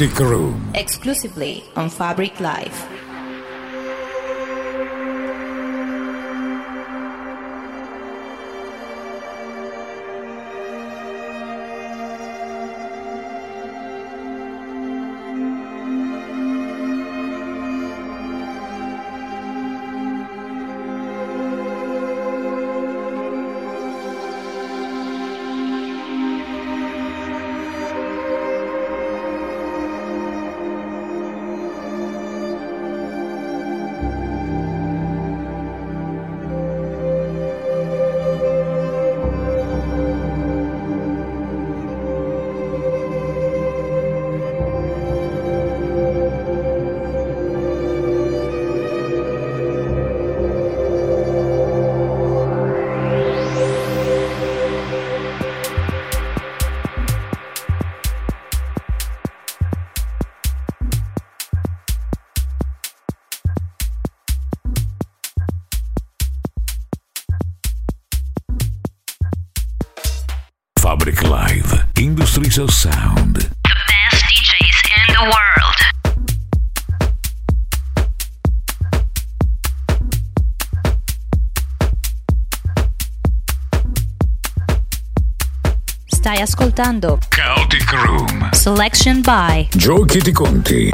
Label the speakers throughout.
Speaker 1: Room.
Speaker 2: exclusively on Fabric Live.
Speaker 1: Of Sound.
Speaker 3: The best DJs in the world.
Speaker 2: Stai ascoltando
Speaker 1: Chaotic Room.
Speaker 2: Selection by
Speaker 1: Joe Kitty Conti.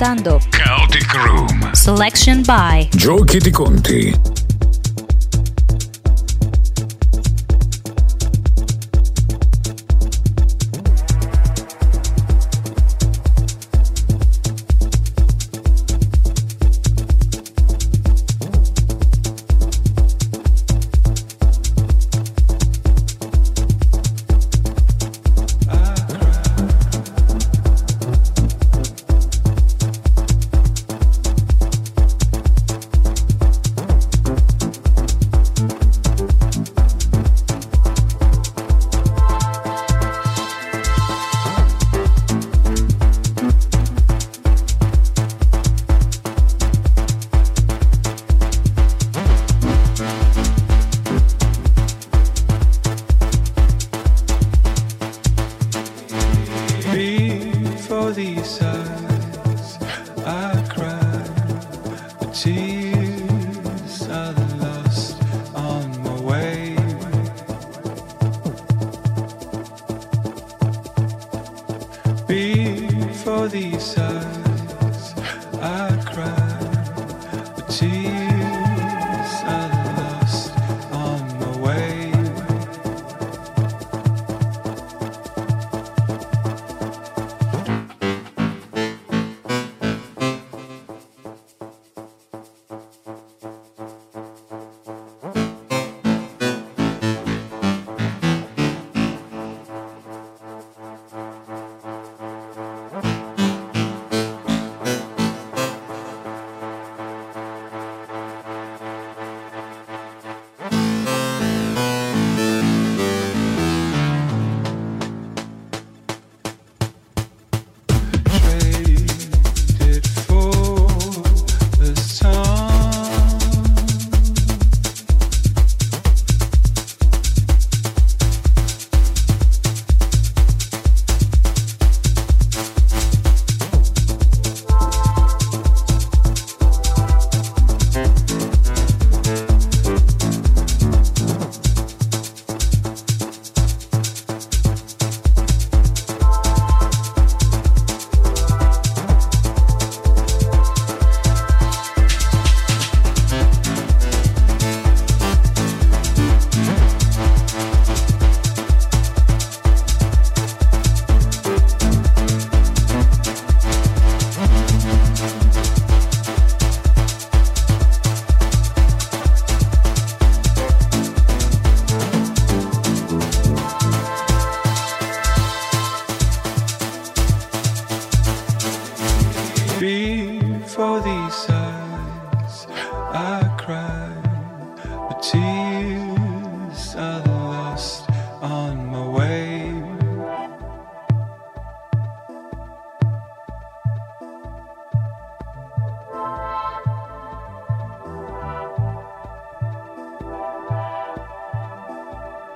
Speaker 2: ascoltando
Speaker 4: Chaotic Room.
Speaker 2: Selection by
Speaker 4: Giochi di Conti.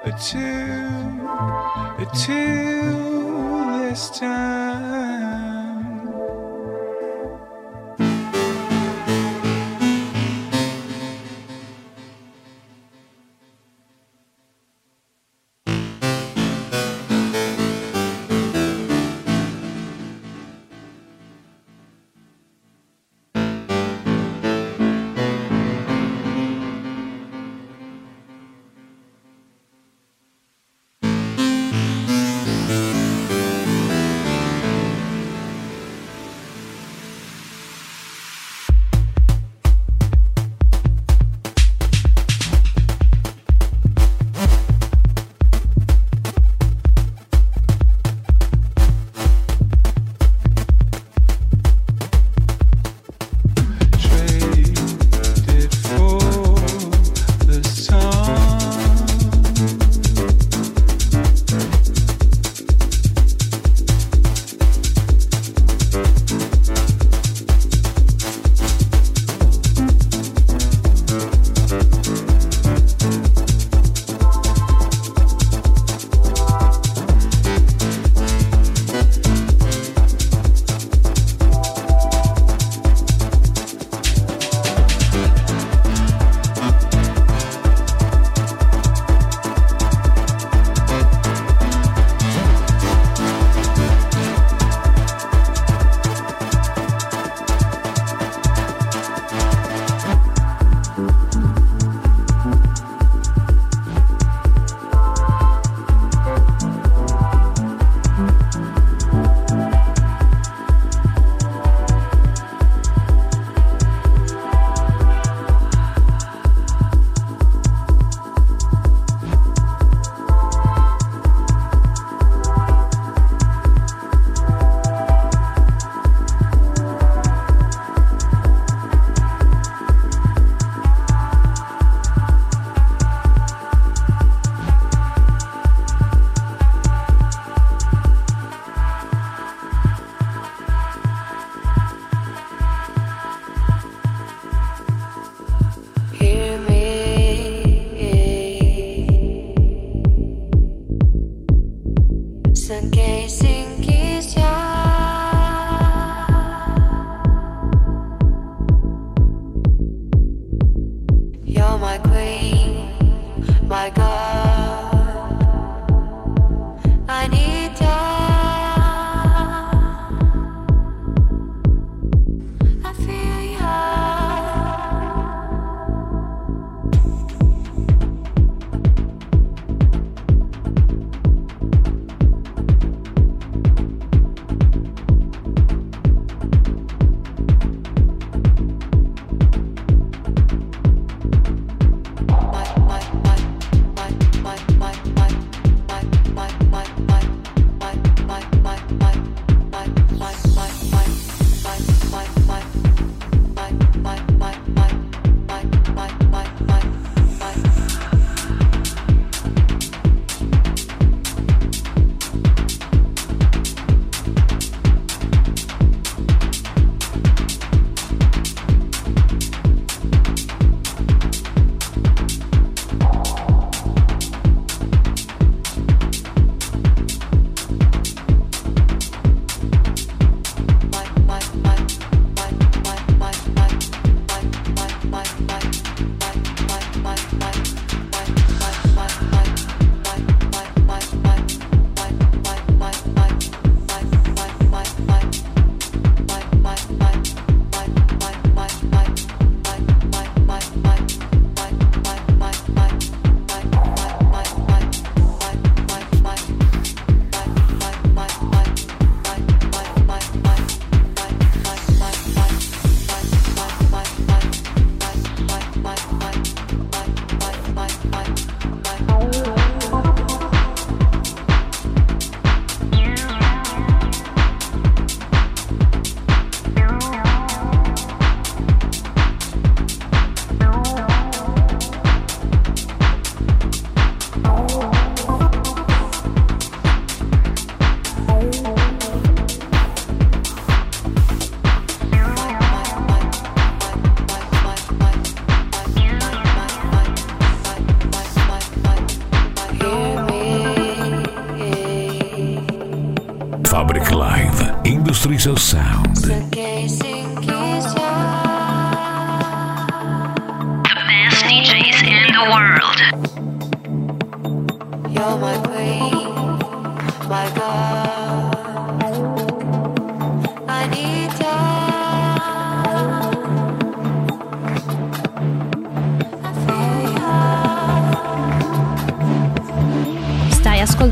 Speaker 5: until, until this time.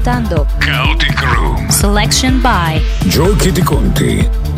Speaker 2: Ascoltando
Speaker 1: Chaotic Room.
Speaker 2: Selection by
Speaker 1: Giochi di conti.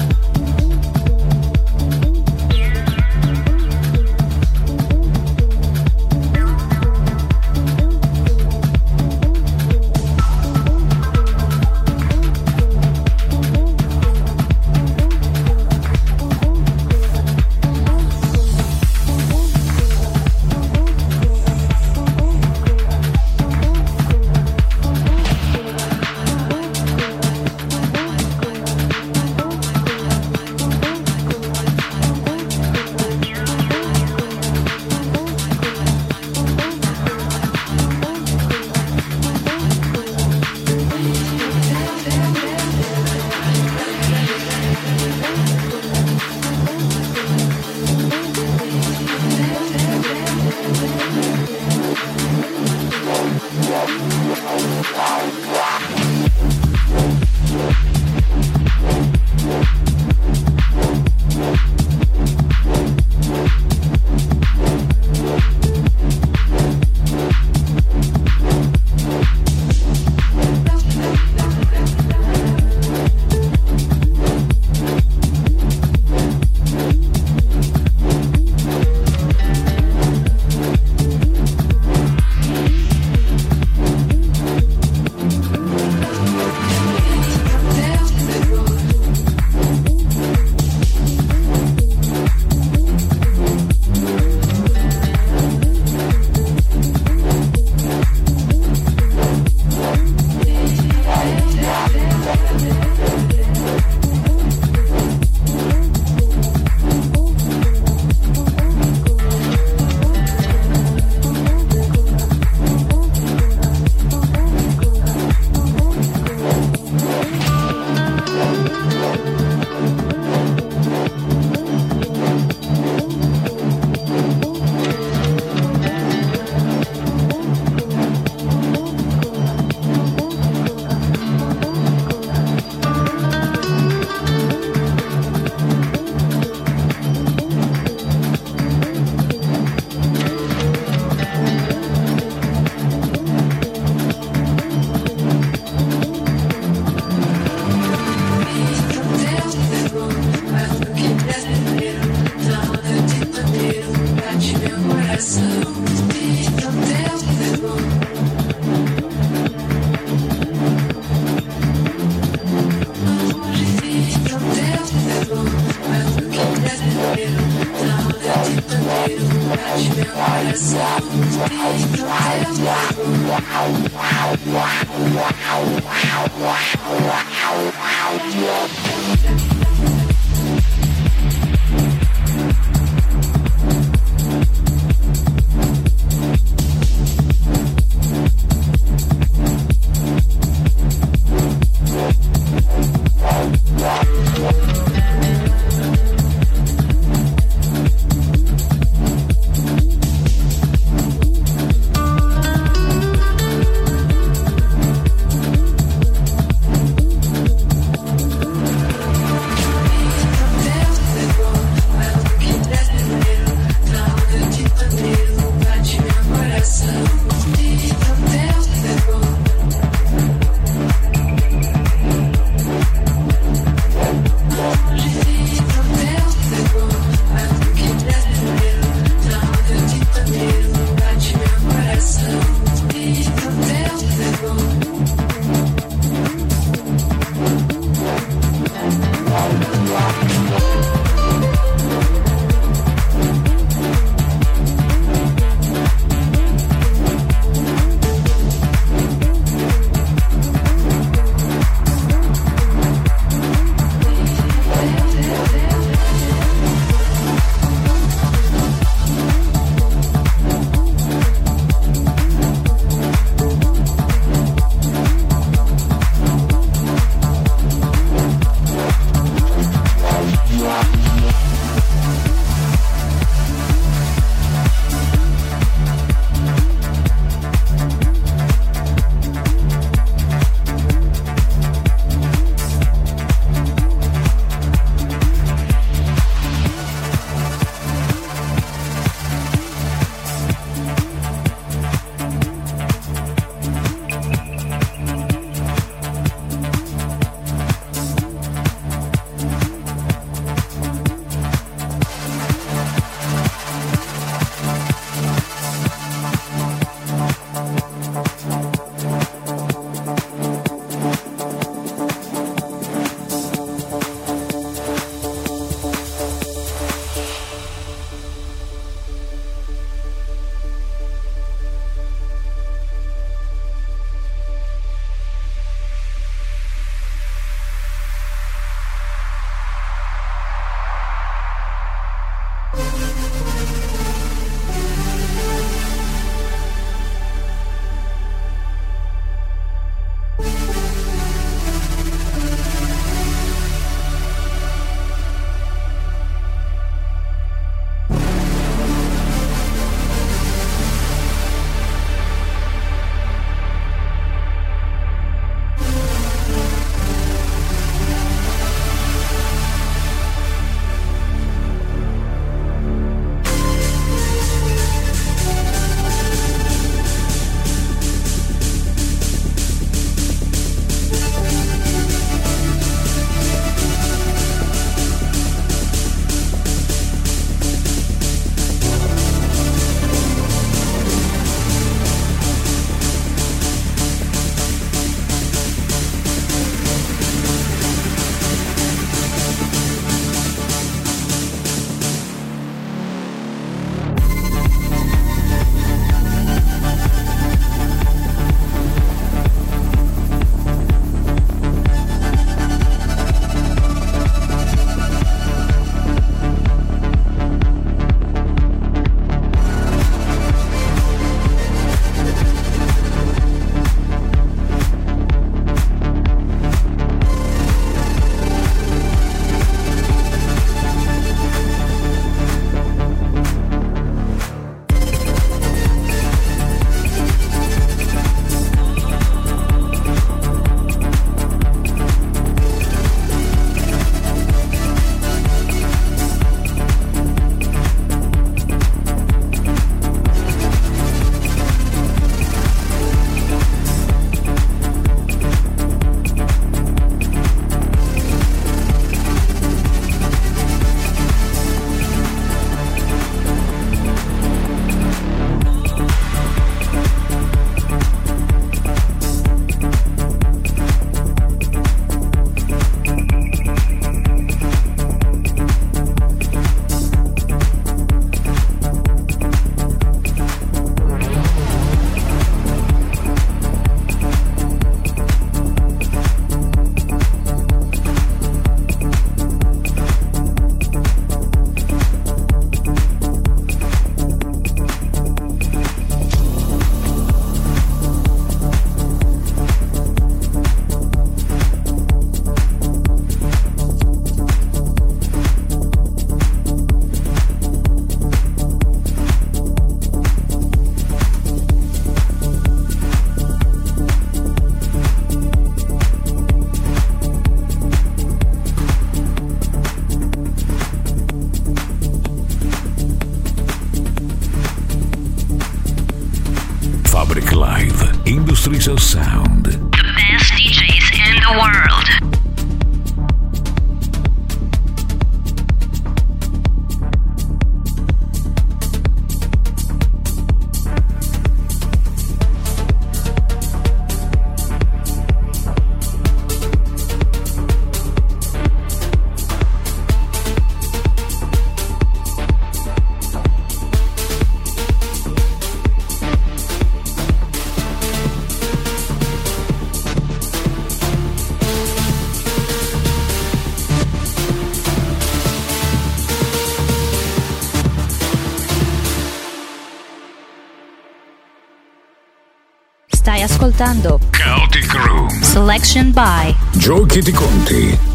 Speaker 2: Ascoltando
Speaker 1: Chaotic Room.
Speaker 2: Selection by
Speaker 1: Giochi di conti.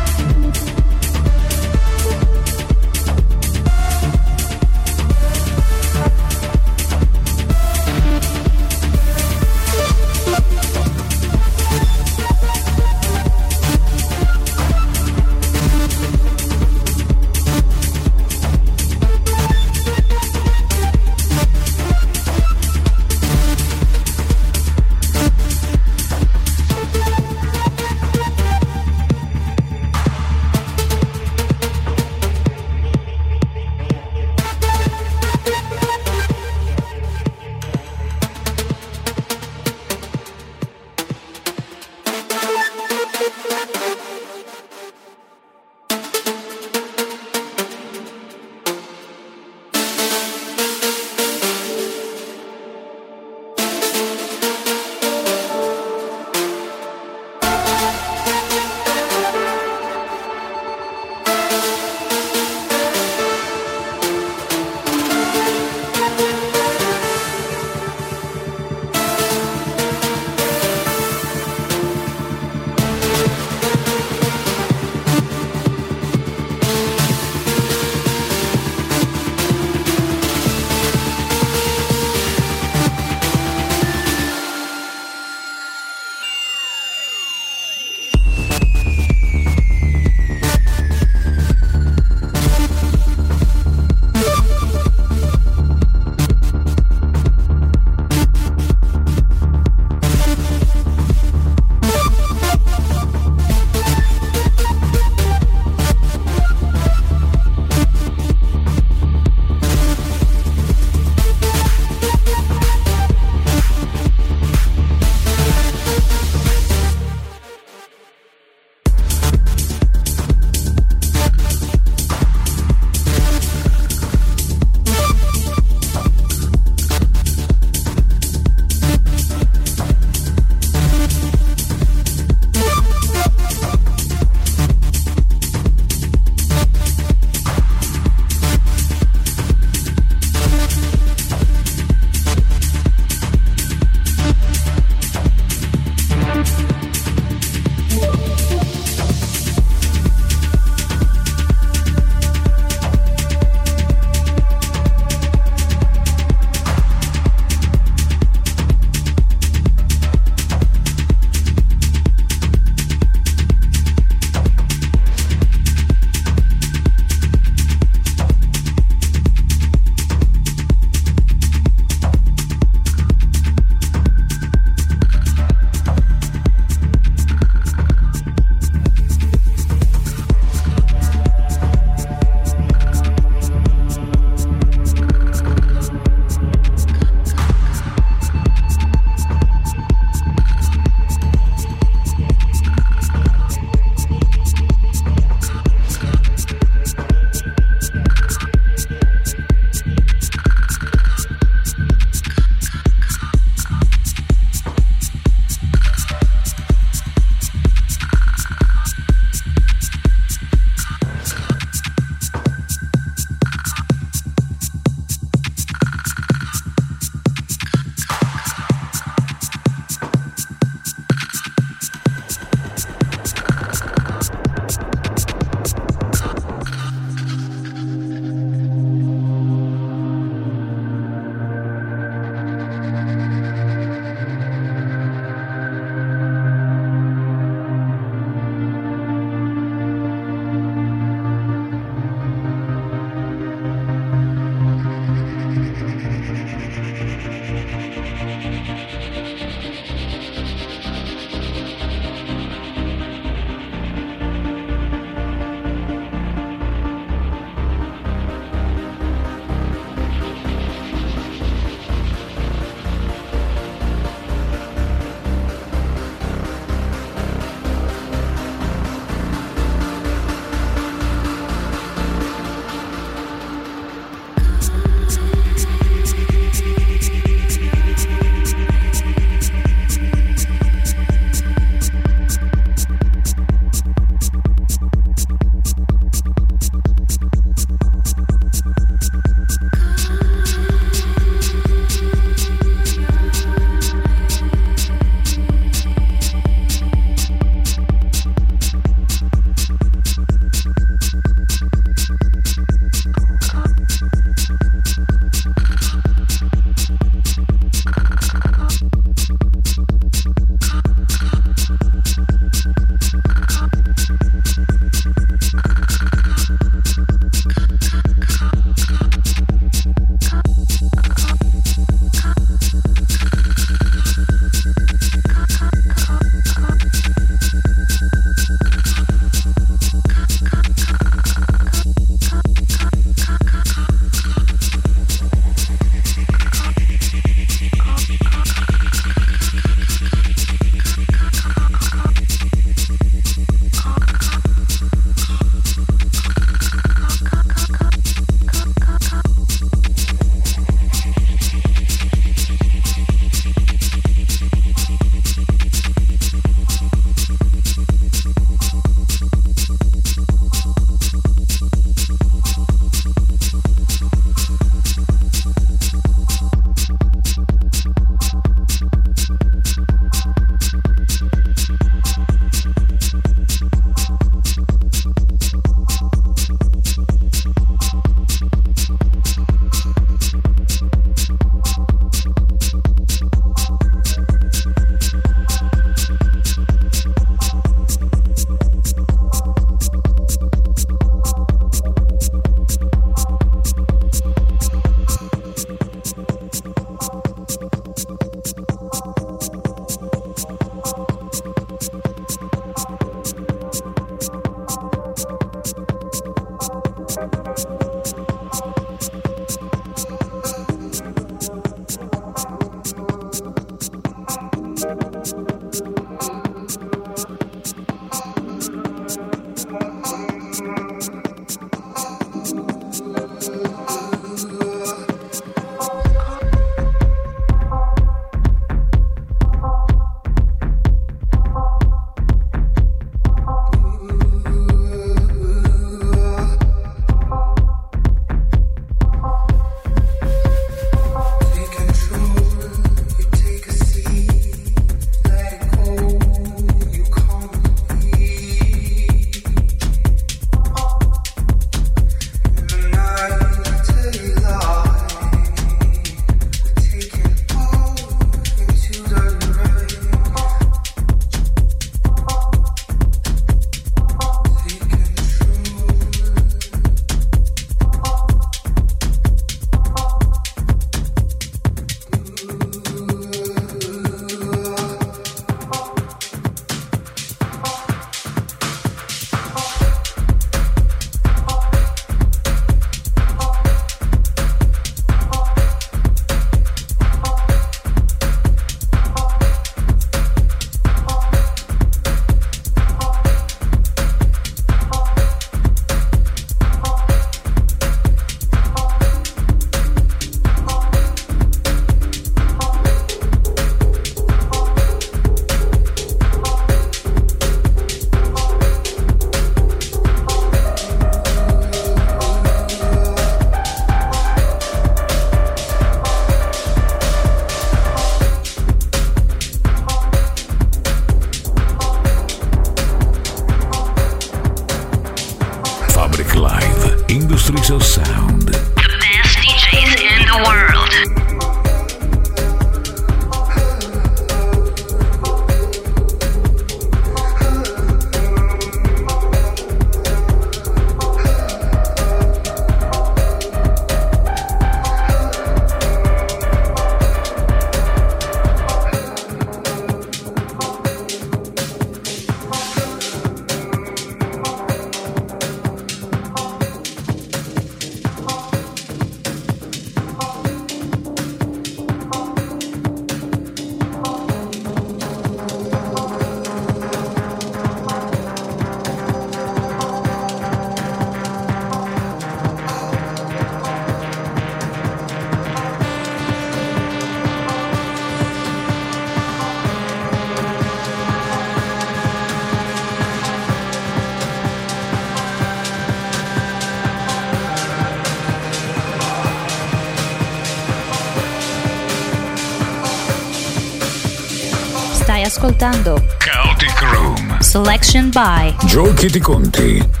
Speaker 2: Ascoltando
Speaker 1: Chaotic Room.
Speaker 2: Selection by
Speaker 1: Joe Kitty Conti.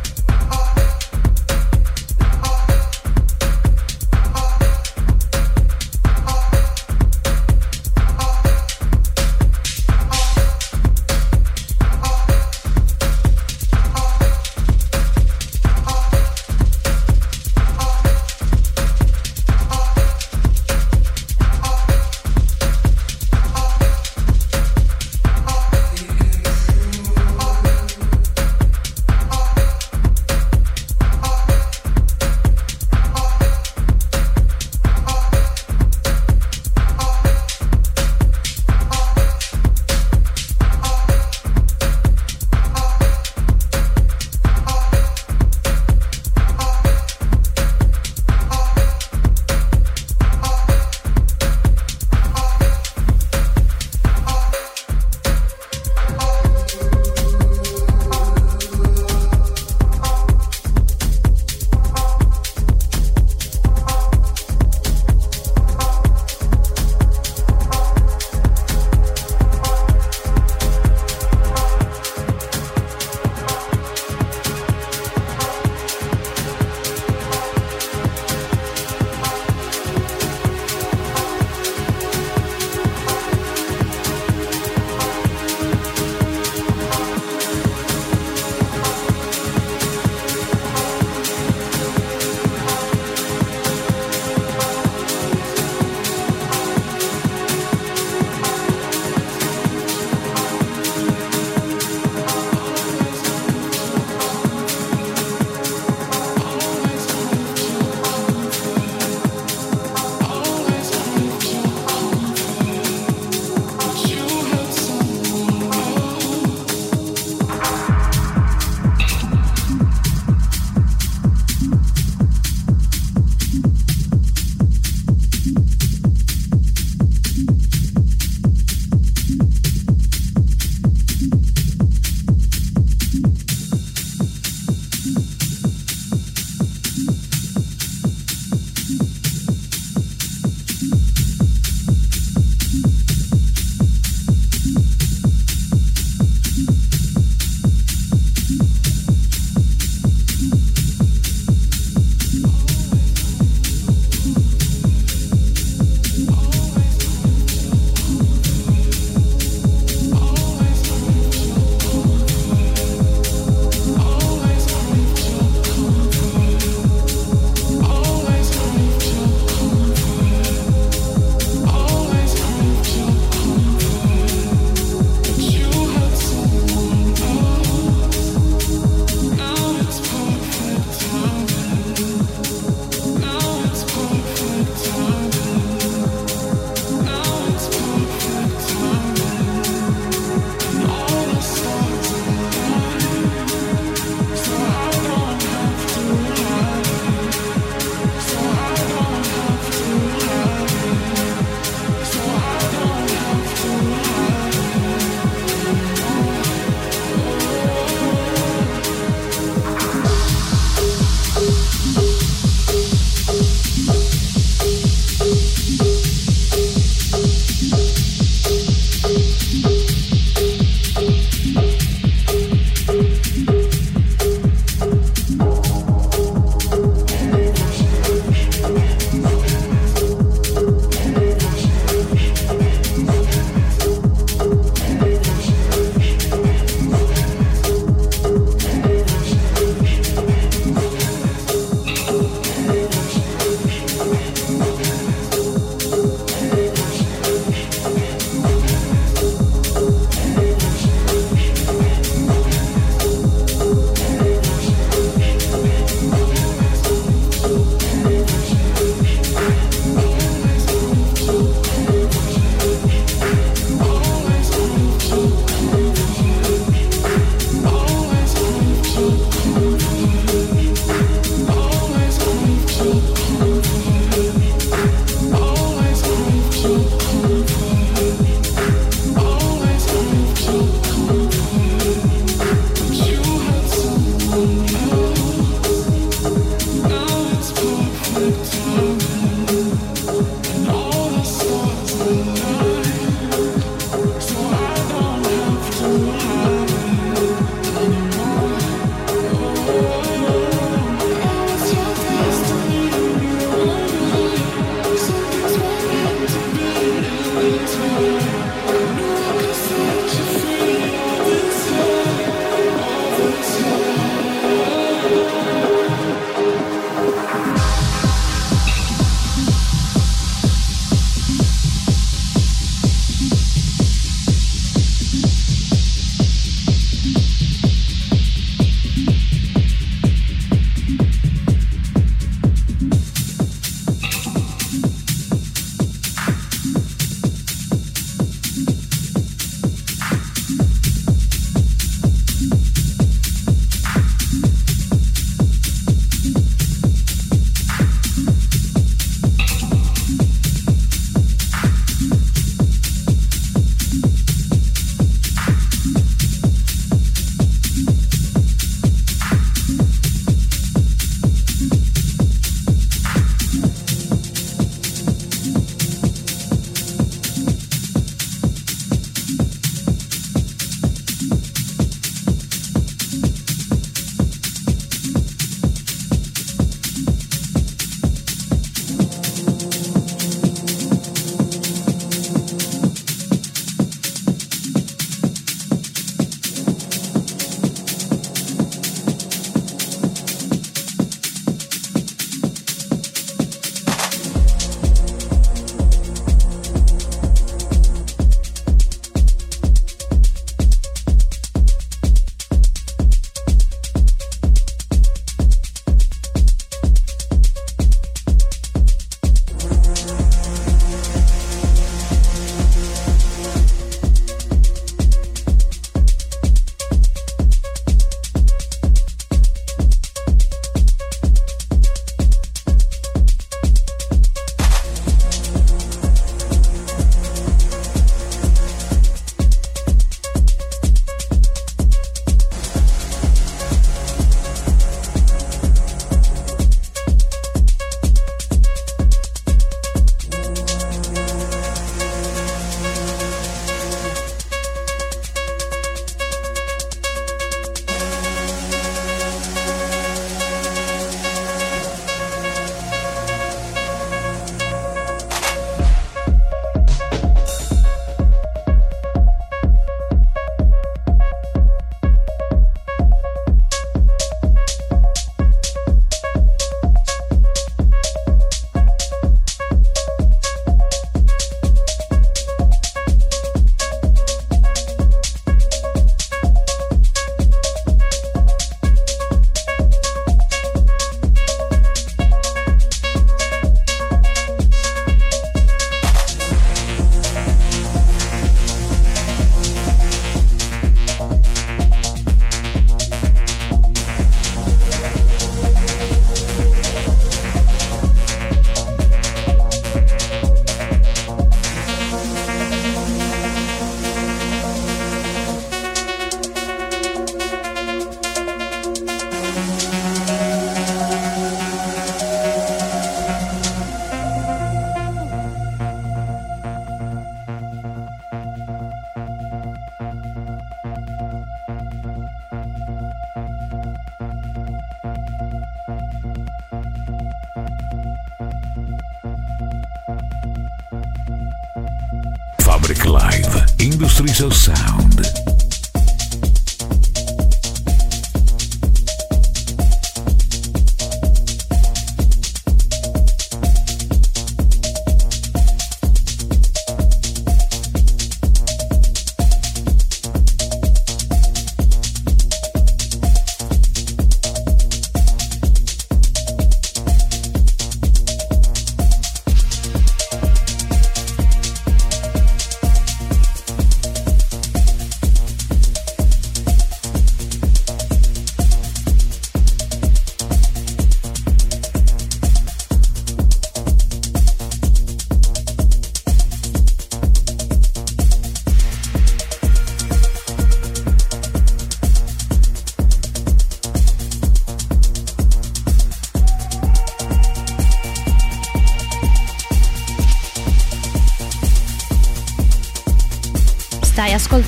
Speaker 1: Industrial Sound.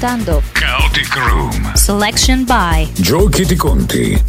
Speaker 2: Ascoltando
Speaker 1: Chaotic Room.
Speaker 2: Selection by
Speaker 1: Joe Kitty Conti.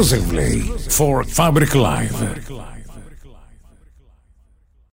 Speaker 1: Exclusively for Fabric Live.